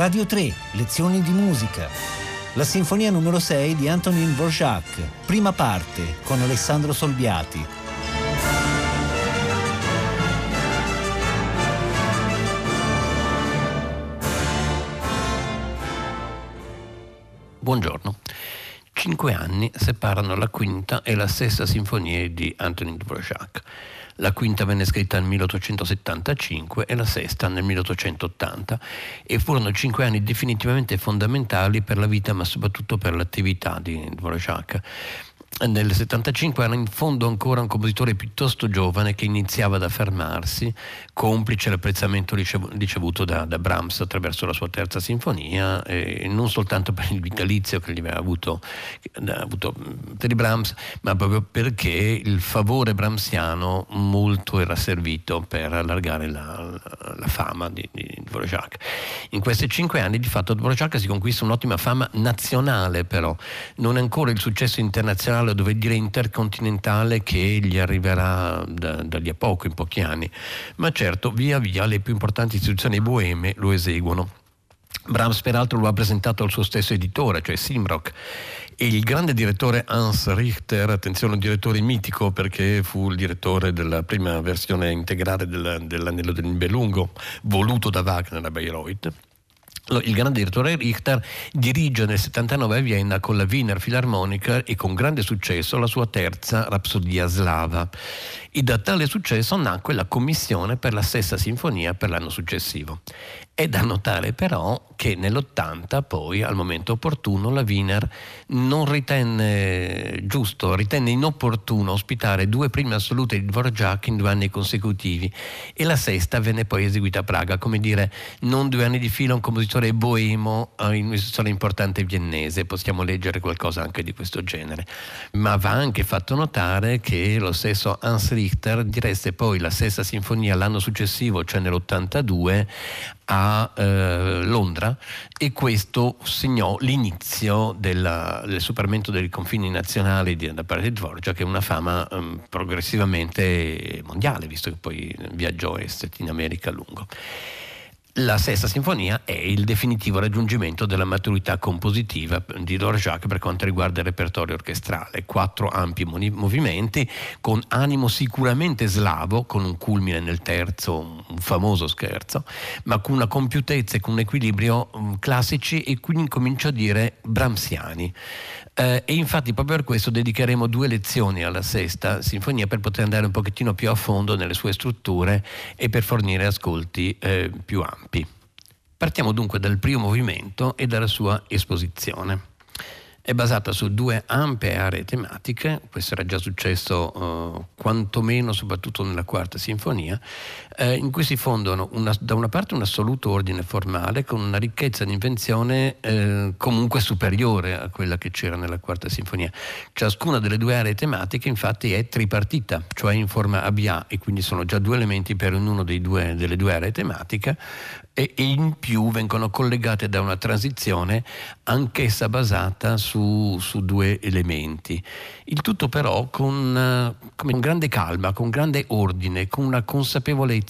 Radio 3, lezioni di musica. La sinfonia numero 6 di Antonin Dvorak, prima parte, con Alessandro Solbiati. Buongiorno. Cinque anni separano la quinta e la sesta sinfonia di Antonin Dvorak. La quinta venne scritta nel 1875 e la sesta nel 1880 e furono cinque anni definitivamente fondamentali per la vita ma soprattutto per l'attività di Dvorak nel 75 era in fondo ancora un compositore piuttosto giovane che iniziava ad affermarsi, complice l'apprezzamento ricevuto da, da Brahms attraverso la sua terza sinfonia, non soltanto per il vitalizio che gli aveva avuto, avuto per i Brahms, ma proprio perché il favore brahmsiano molto era servito per allargare la, la fama di, di Dvorak. In questi cinque anni di fatto Dvorak si conquista un'ottima fama nazionale però, non ancora il successo internazionale mondiale, dove dire intercontinentale che gli arriverà da, da lì a poco, in pochi anni. Ma certo, via via le più importanti istituzioni boeme lo eseguono. Brahms peraltro lo ha presentato al suo stesso editore, cioè Simrock, e il grande direttore Hans Richter, attenzione un direttore mitico perché fu il direttore della prima versione integrale del, dell'Anello del Nibelungo, voluto da Wagner a Bayreuth, il grande direttore Richter dirige nel 79 a Vienna con la Wiener Philharmoniker e con grande successo la sua terza Rapsodia slava. E da tale successo nacque la commissione per la sesta sinfonia per l'anno successivo. È da notare però che nell'80 poi, al momento opportuno, la Wiener non ritenne giusto, ritenne inopportuno ospitare due prime assolute di Dvorak in due anni consecutivi e la sesta venne poi eseguita a Praga, come dire non due anni di fila un compositore boemo in un'istituzione importante viennese, possiamo leggere qualcosa anche di questo genere. Ma va anche fatto notare che lo stesso Hans Richter diresse poi la sesta sinfonia l'anno successivo, cioè nell'82, a eh, Londra e questo segnò l'inizio della, del superamento dei confini nazionali da parte di Dvorak che è una fama um, progressivamente mondiale visto che poi viaggiò est in America a lungo. La sesta sinfonia è il definitivo raggiungimento della maturità compositiva di Dvorak per quanto riguarda il repertorio orchestrale. Quattro ampi movimenti con animo sicuramente slavo, con un culmine nel terzo, un famoso scherzo, ma con una compiutezza e con un equilibrio mm, classici e quindi comincio a dire brahmsiani. Eh, e infatti proprio per questo dedicheremo due lezioni alla sesta sinfonia per poter andare un pochettino più a fondo nelle sue strutture e per fornire ascolti eh, più ampi. Partiamo dunque dal primo movimento e dalla sua esposizione. È basata su due ampie aree tematiche, questo era già successo eh, quantomeno soprattutto nella quarta sinfonia, eh, in cui si fondono una, da una parte un assoluto ordine formale con una ricchezza di invenzione eh, comunque superiore a quella che c'era nella quarta sinfonia. Ciascuna delle due aree tematiche infatti è tripartita, cioè in forma ABA e quindi sono già due elementi per ognuno due, delle due aree tematiche e, e in più vengono collegate da una transizione anch'essa basata su, su due elementi. Il tutto però con, eh, con, grande calma, con grande ordine, con una consapevolezza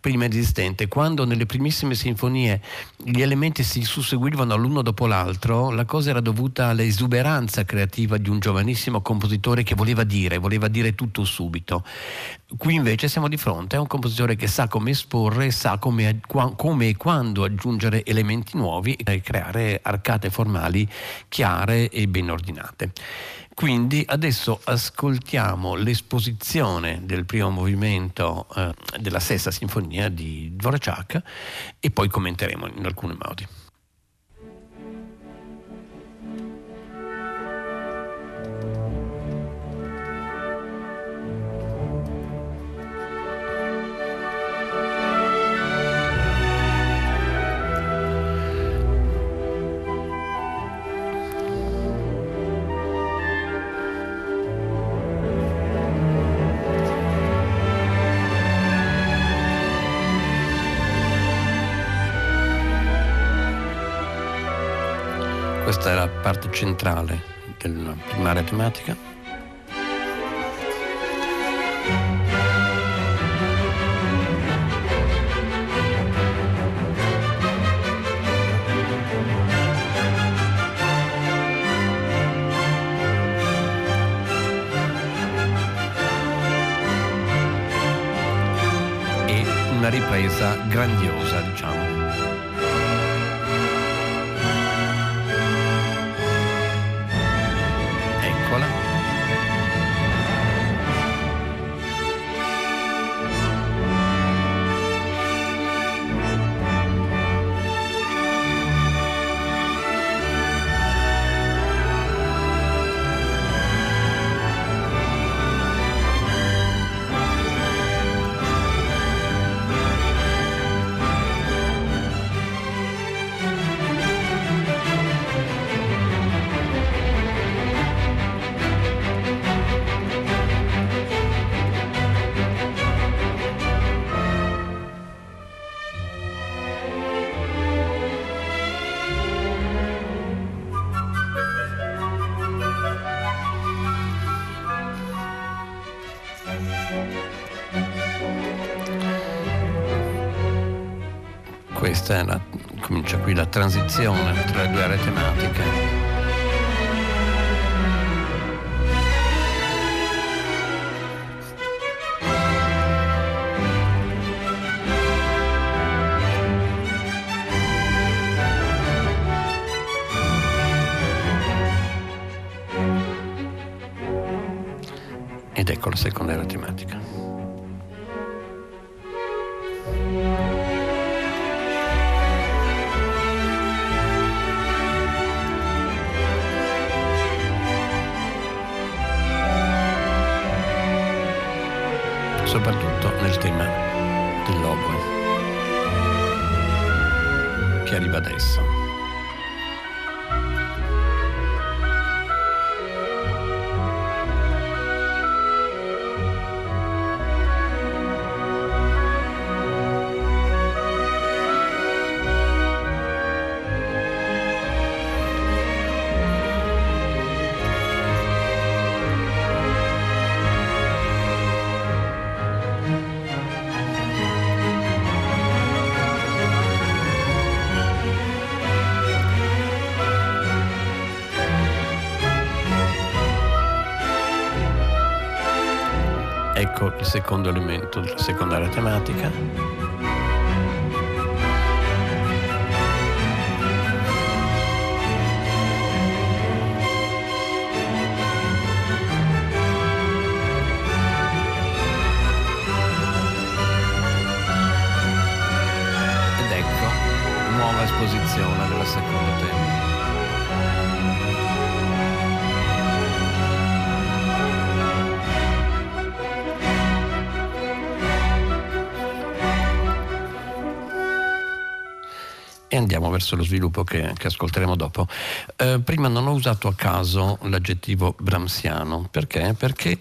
prima esistente. Quando nelle primissime sinfonie gli elementi si susseguivano l'uno dopo l'altro, la cosa era dovuta all'esuberanza creativa di un giovanissimo compositore che voleva dire, voleva dire tutto subito. Qui invece siamo di fronte a un compositore che sa come esporre, sa come, come e quando aggiungere elementi nuovi e creare arcate formali chiare e ben ordinate. Quindi adesso ascoltiamo l'esposizione del primo movimento eh, della sesta sinfonia di Dvorak e poi commenteremo in alcuni modi. parte centrale della primaria tematica. E una ripresa grandiosa, diciamo. Eccola. Questa è la, comincia qui la transizione tra le due aree tematiche. Ed ecco la seconda era tematica. Che secondo elemento della secondaria tematica. Andiamo verso lo sviluppo che, che ascolteremo dopo. Eh, prima non ho usato a caso l'aggettivo bramsiano, perché? Perché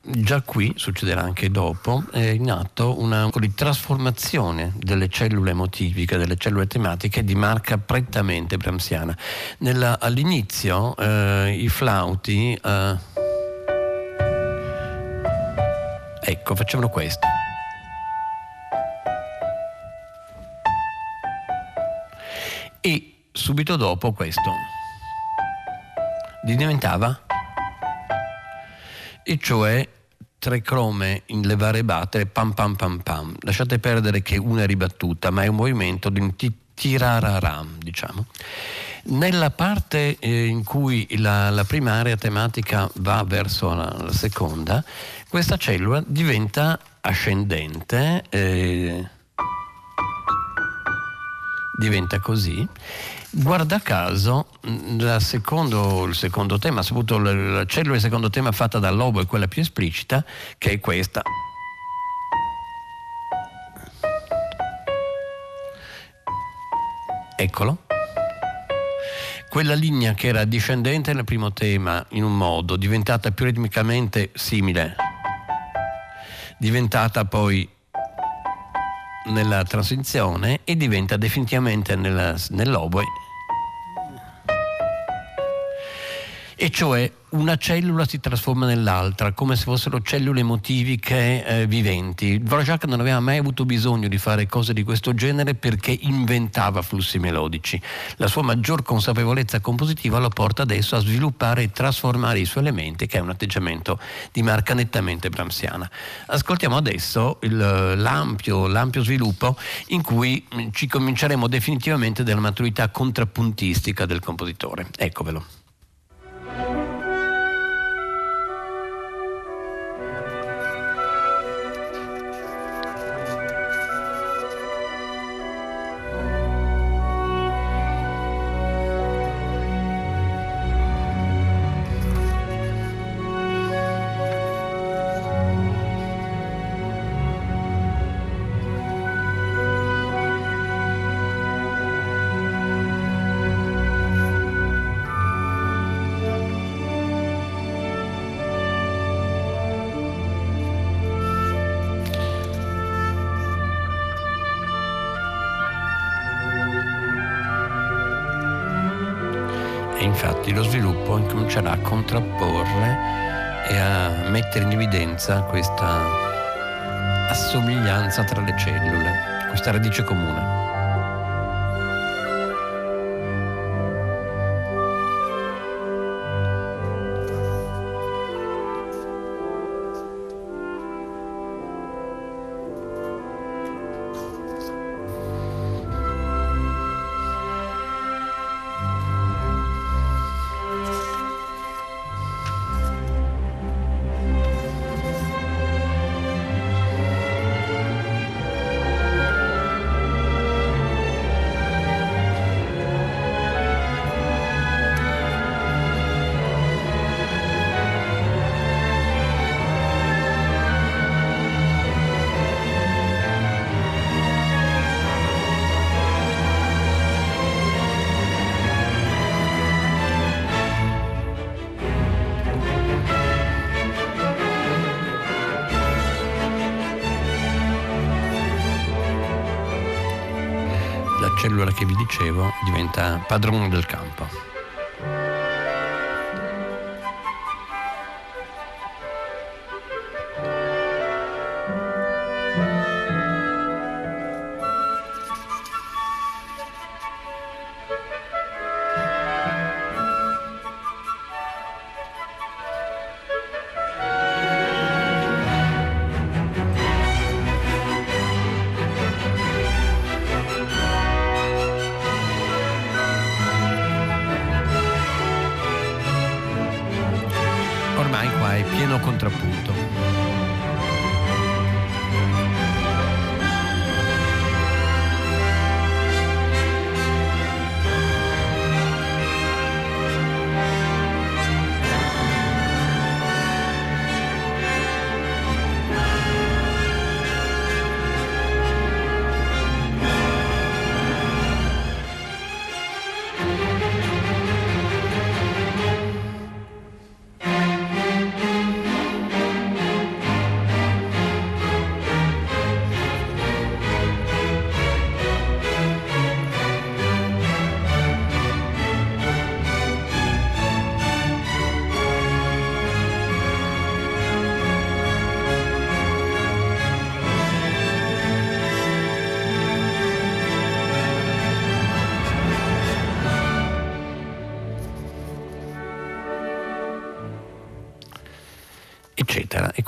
già qui, succederà anche dopo, è in atto una trasformazione delle cellule emotiviche, delle cellule tematiche di marca prettamente bramsiana. Nella, all'inizio eh, i flauti... Eh, ecco, facevano questo. E subito dopo questo. Diventava? E cioè tre crome in le varie battere pam pam pam pam. Lasciate perdere che una è ribattuta ma è un movimento di un tirararam diciamo. Nella parte eh, in cui la, la, prima area tematica va verso la, la seconda questa cellula diventa ascendente eh, diventa così. Guarda caso, secondo, il secondo tema, soprattutto la cellula del secondo tema fatta dall'obo è quella più esplicita, che è questa. Eccolo. Quella linea che era discendente nel primo tema in un modo, diventata più ritmicamente simile, diventata poi nella transizione e diventa definitivamente nella, nell'oboe. E cioè una cellula si trasforma nell'altra, come se fossero cellule motiviche eh, viventi. Dvorak non aveva mai avuto bisogno di fare cose di questo genere perché inventava flussi melodici. La sua maggior consapevolezza compositiva lo porta adesso a sviluppare e trasformare i suoi elementi, che è un atteggiamento di marca nettamente brahmsiana. Ascoltiamo adesso il, l'ampio, l'ampio sviluppo in cui ci cominceremo definitivamente della maturità contrappuntistica del compositore. Eccovelo. Infatti lo sviluppo incomincerà a contrapporre e a mettere in evidenza questa assomiglianza tra le cellule, questa radice comune. Cellula che vi dicevo diventa padrone del campo.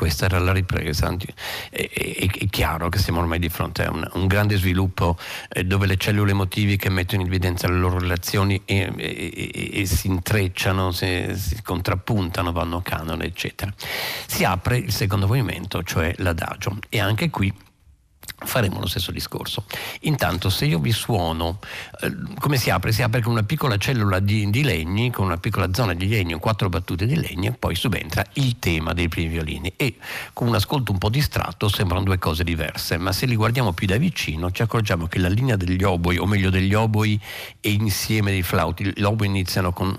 Questa era la ripresa. È, è, è, chiaro che siamo ormai di fronte a un, un grande sviluppo eh, dove le cellule emotiviche mettono in evidenza le loro relazioni e, e, e si intrecciano, si, si, contrappuntano, vanno a canone, eccetera. Si apre il secondo movimento, cioè l'adagio, e anche qui faremo lo stesso discorso. Intanto se io vi suono, eh, come si apre? Si apre con una piccola cellula di, di, legni, con una piccola zona di legno, quattro battute di legno e poi subentra il tema dei primi violini e con un ascolto un po' distratto sembrano due cose diverse, ma se li guardiamo più da vicino ci accorgiamo che la linea degli oboi, o meglio degli oboi e insieme dei flauti, gli oboi iniziano con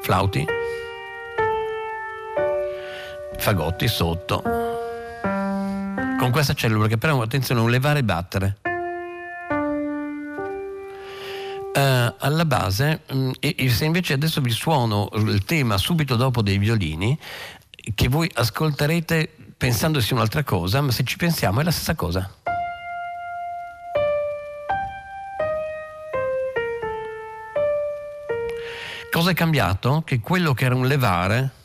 flauti, fagotti sotto con questa cellula che però attenzione non levare e battere. Uh, alla base, um, e, e se invece adesso vi suono il tema subito dopo dei violini, che voi ascolterete pensando sia un'altra cosa, ma se ci pensiamo è la stessa cosa. Cosa è cambiato? Che quello che era un levare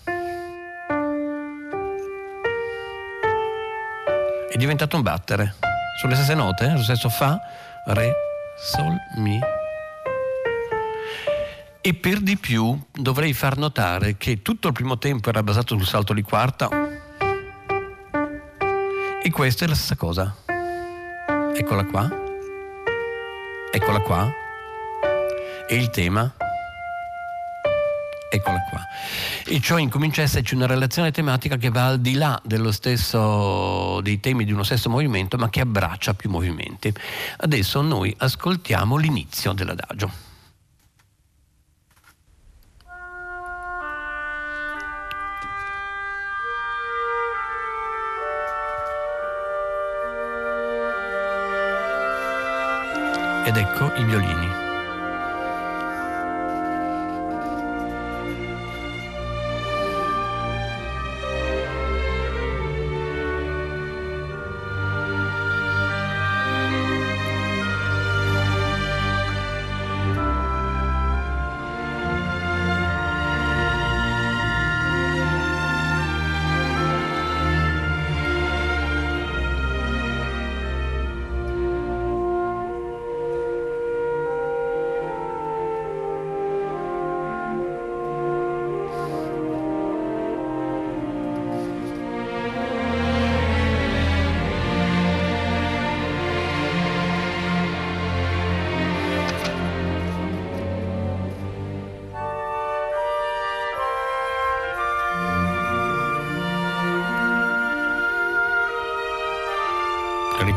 è diventato un battere. Sulle stesse note, lo stesso Fa, Re, Sol, Mi. E per di più dovrei far notare che tutto il primo tempo era basato sul salto di quarta e questa è la stessa cosa. Eccola qua. Eccola qua. E il tema eccola qua. E cioè incomincia a esserci una relazione tematica che va al di là stesso, dei temi di uno stesso movimento, ma che abbraccia più movimenti. Adesso noi ascoltiamo l'inizio dell'adagio. Ed ecco i violini.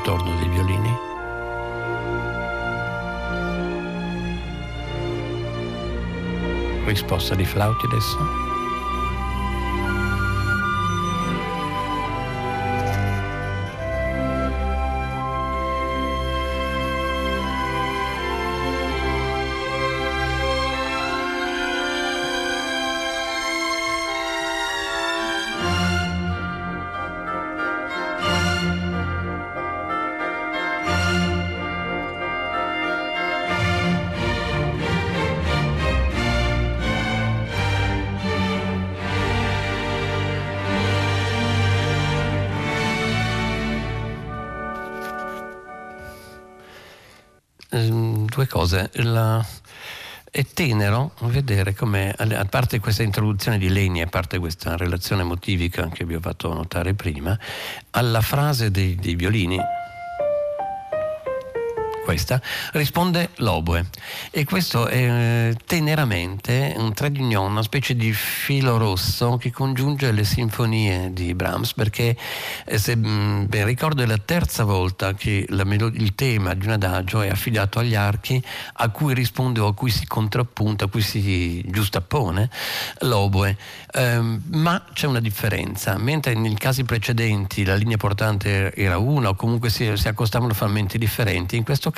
Ritorno dei violini. Risposta di flauti cose. La, è tenero vedere come, a parte questa introduzione di Leni, a parte questa relazione motivica che vi ho fatto notare prima, alla frase dei, dei violini questa, risponde l'oboe. E questo è teneramente un trait d'union, una specie di filo rosso che congiunge le sinfonie di Brahms, perché eh, se mm, ben ricordo è la terza volta che melo- il tema di un adagio è affidato agli archi a cui risponde o a cui si contrappunta, a cui si giustappone l'oboe. Um, ma c'è una differenza, mentre nei casi precedenti la linea portante era una o comunque si, si accostavano frammenti differenti, in questo caso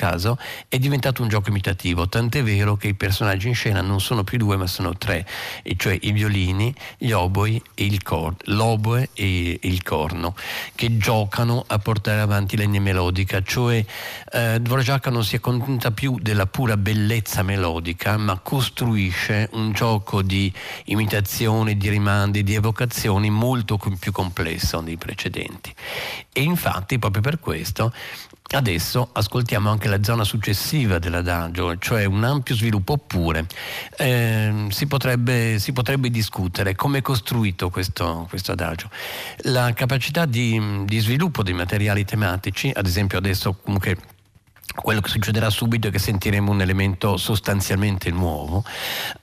è diventato un gioco imitativo, tant'è vero che i personaggi in scena non sono più due ma sono tre, e cioè i violini, gli oboi e il corno, l'oboe e il corno, che giocano a portare avanti linea melodica, cioè eh, Dvorak non si accontenta più della pura bellezza melodica, ma costruisce un gioco di imitazioni, di rimandi, di evocazioni molto più complesso dei precedenti. E infatti proprio per questo Adesso ascoltiamo anche la zona successiva dell'adagio, cioè un ampio sviluppo, oppure eh, si, potrebbe, si, potrebbe, discutere come è costruito questo, questo adagio. La capacità di, di sviluppo dei materiali tematici, ad esempio adesso comunque quello che succederà subito è che sentiremo un elemento sostanzialmente nuovo,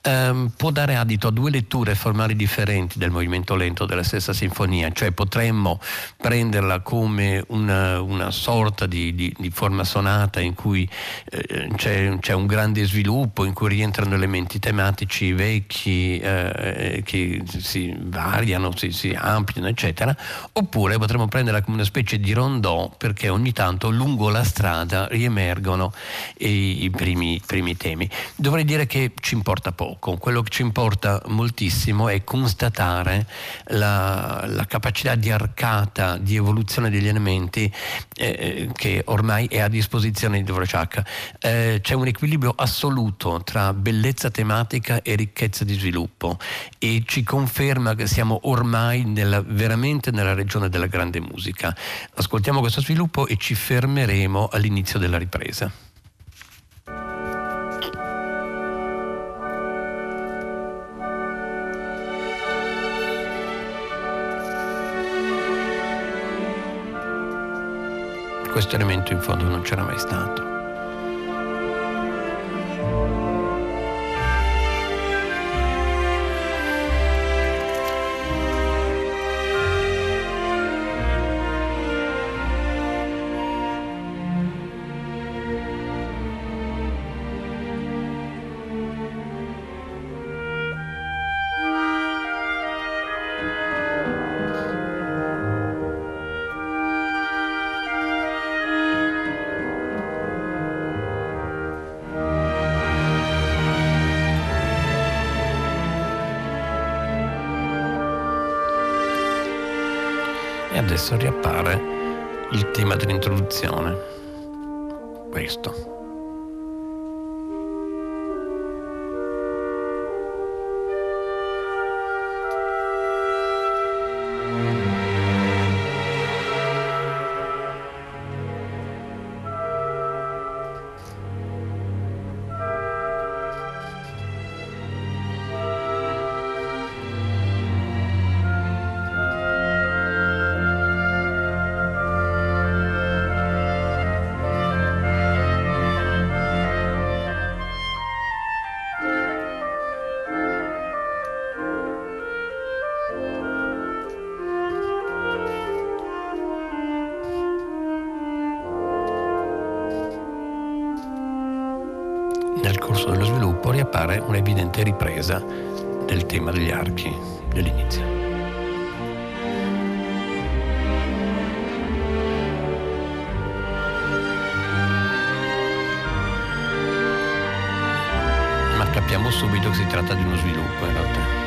ehm, può dare adito a due letture formali differenti del movimento lento della stessa sinfonia, cioè potremmo prenderla come una, una sorta di, di, di, forma sonata in cui eh, c'è, c'è, un grande sviluppo, in cui rientrano elementi tematici vecchi eh, che si variano, si, si ampliano, eccetera, oppure potremmo prenderla come una specie di rondò perché ogni tanto lungo la strada riemerge emergono i, i primi, primi, temi. Dovrei dire che ci importa poco, quello che ci importa moltissimo è constatare la, la capacità di arcata, di evoluzione degli elementi eh, che ormai è a disposizione di Dvorak. Eh, c'è un equilibrio assoluto tra bellezza tematica e ricchezza di sviluppo e ci conferma che siamo ormai nella, veramente nella regione della grande musica. Ascoltiamo questo sviluppo e ci fermeremo all'inizio della ripresa. Questo elemento in fondo non c'era mai stato. Adesso riappare il tema dell'introduzione. Questo. Appare un'evidente ripresa del tema degli archi dell'inizio. Ma capiamo subito che si tratta di uno sviluppo in realtà.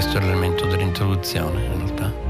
Questo è l'elemento dell'introduzione in realtà.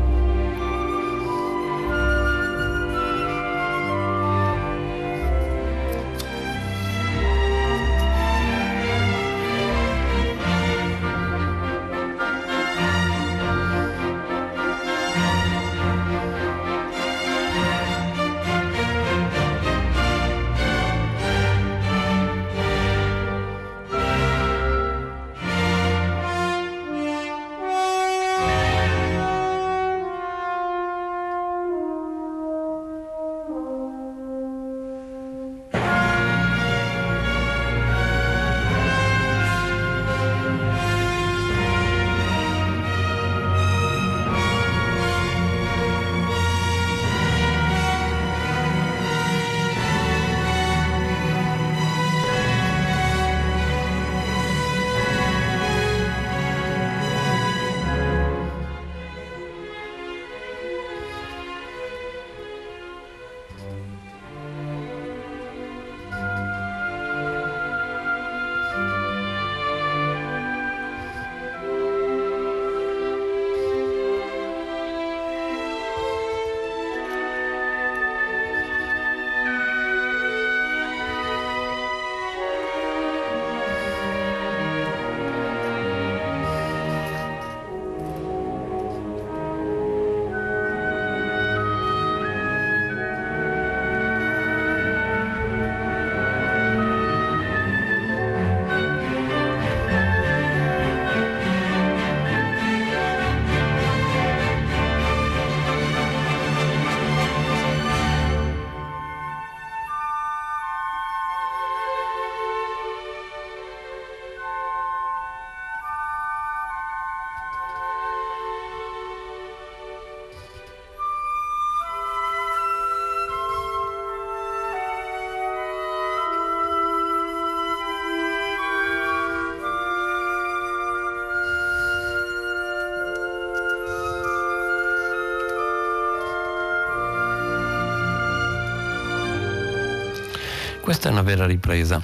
Questa è una vera ripresa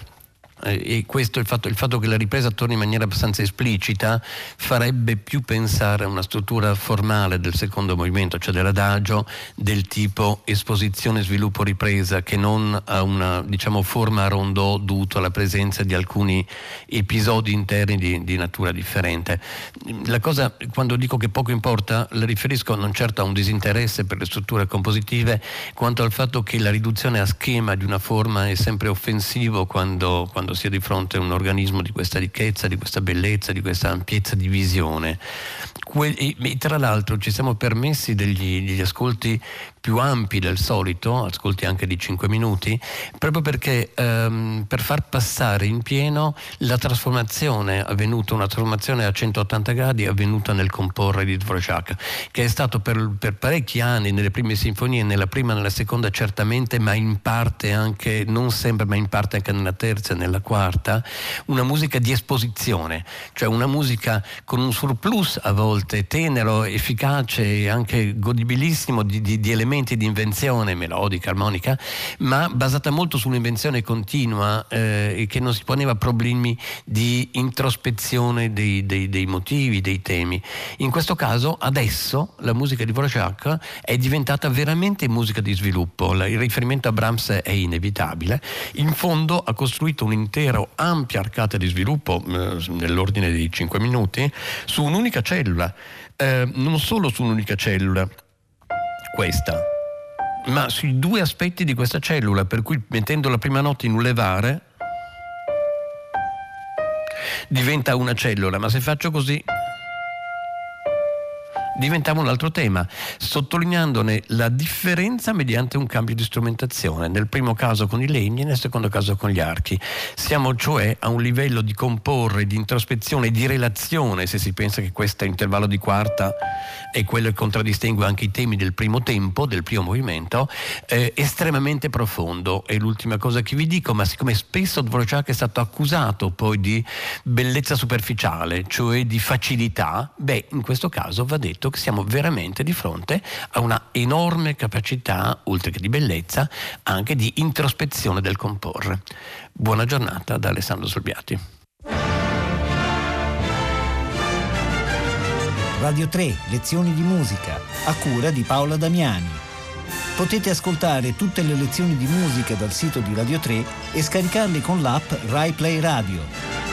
e questo, il fatto, il fatto, che la ripresa torni in maniera abbastanza esplicita farebbe più pensare a una struttura formale del secondo movimento, cioè dell'adagio del tipo esposizione, sviluppo, ripresa, che non a una diciamo, forma a rondò dovuto alla presenza di alcuni episodi interni di, di natura differente. La cosa, quando dico che poco importa, la riferisco non certo a un disinteresse per le strutture compositive, quanto al fatto che la riduzione a schema di una forma è sempre offensivo quando, quando si è di fronte a un organismo di questa ricchezza, di questa bellezza, di questa ampiezza di visione. Que- e, tra l'altro ci siamo permessi degli, degli ascolti più ampi del solito, ascolti anche di 5 minuti, proprio perché ehm, per far passare in pieno la trasformazione avvenuta, una trasformazione a 180 gradi avvenuta nel comporre di Dvorak, che è stato per, per parecchi anni nelle prime sinfonie, nella prima e nella seconda certamente, ma in parte anche, non sempre, ma in parte anche nella terza e nella quarta, una musica di esposizione, cioè una musica con un surplus a volte tenero, efficace e anche godibilissimo di, di, di elementi elementi di invenzione melodica, armonica, ma basata molto sull'invenzione continua eh, che non si poneva problemi di introspezione dei, dei, dei, motivi, dei temi. In questo caso adesso la musica di Dvorak è diventata veramente musica di sviluppo, il riferimento a Brahms è inevitabile, in fondo ha costruito un'intera ampia arcata di sviluppo eh, nell'ordine di 5 minuti su un'unica cellula, eh, non solo su un'unica cellula, questa, ma sui due aspetti di questa cellula, per cui mettendo la prima nota in un levare diventa una cellula, ma se faccio così diventava un altro tema, sottolineandone la differenza mediante un cambio di strumentazione, nel primo caso con i legni, nel secondo caso con gli archi. Siamo cioè a un livello di comporre, di introspezione, di relazione, se si pensa che questo intervallo di quarta è quello che contraddistingue anche i temi del primo tempo, del primo movimento, eh, estremamente profondo. È l'ultima cosa che vi dico, ma siccome spesso Dvorak è stato accusato poi di bellezza superficiale, cioè di facilità, beh, in questo caso va detto detto che siamo veramente di fronte a una enorme capacità, oltre che di bellezza, anche di introspezione del comporre. Buona giornata da Alessandro Solbiati. Radio 3, lezioni di musica, a cura di Paola Damiani. Potete ascoltare tutte le lezioni di musica dal sito di Radio 3 e scaricarle con l'app RaiPlay Radio.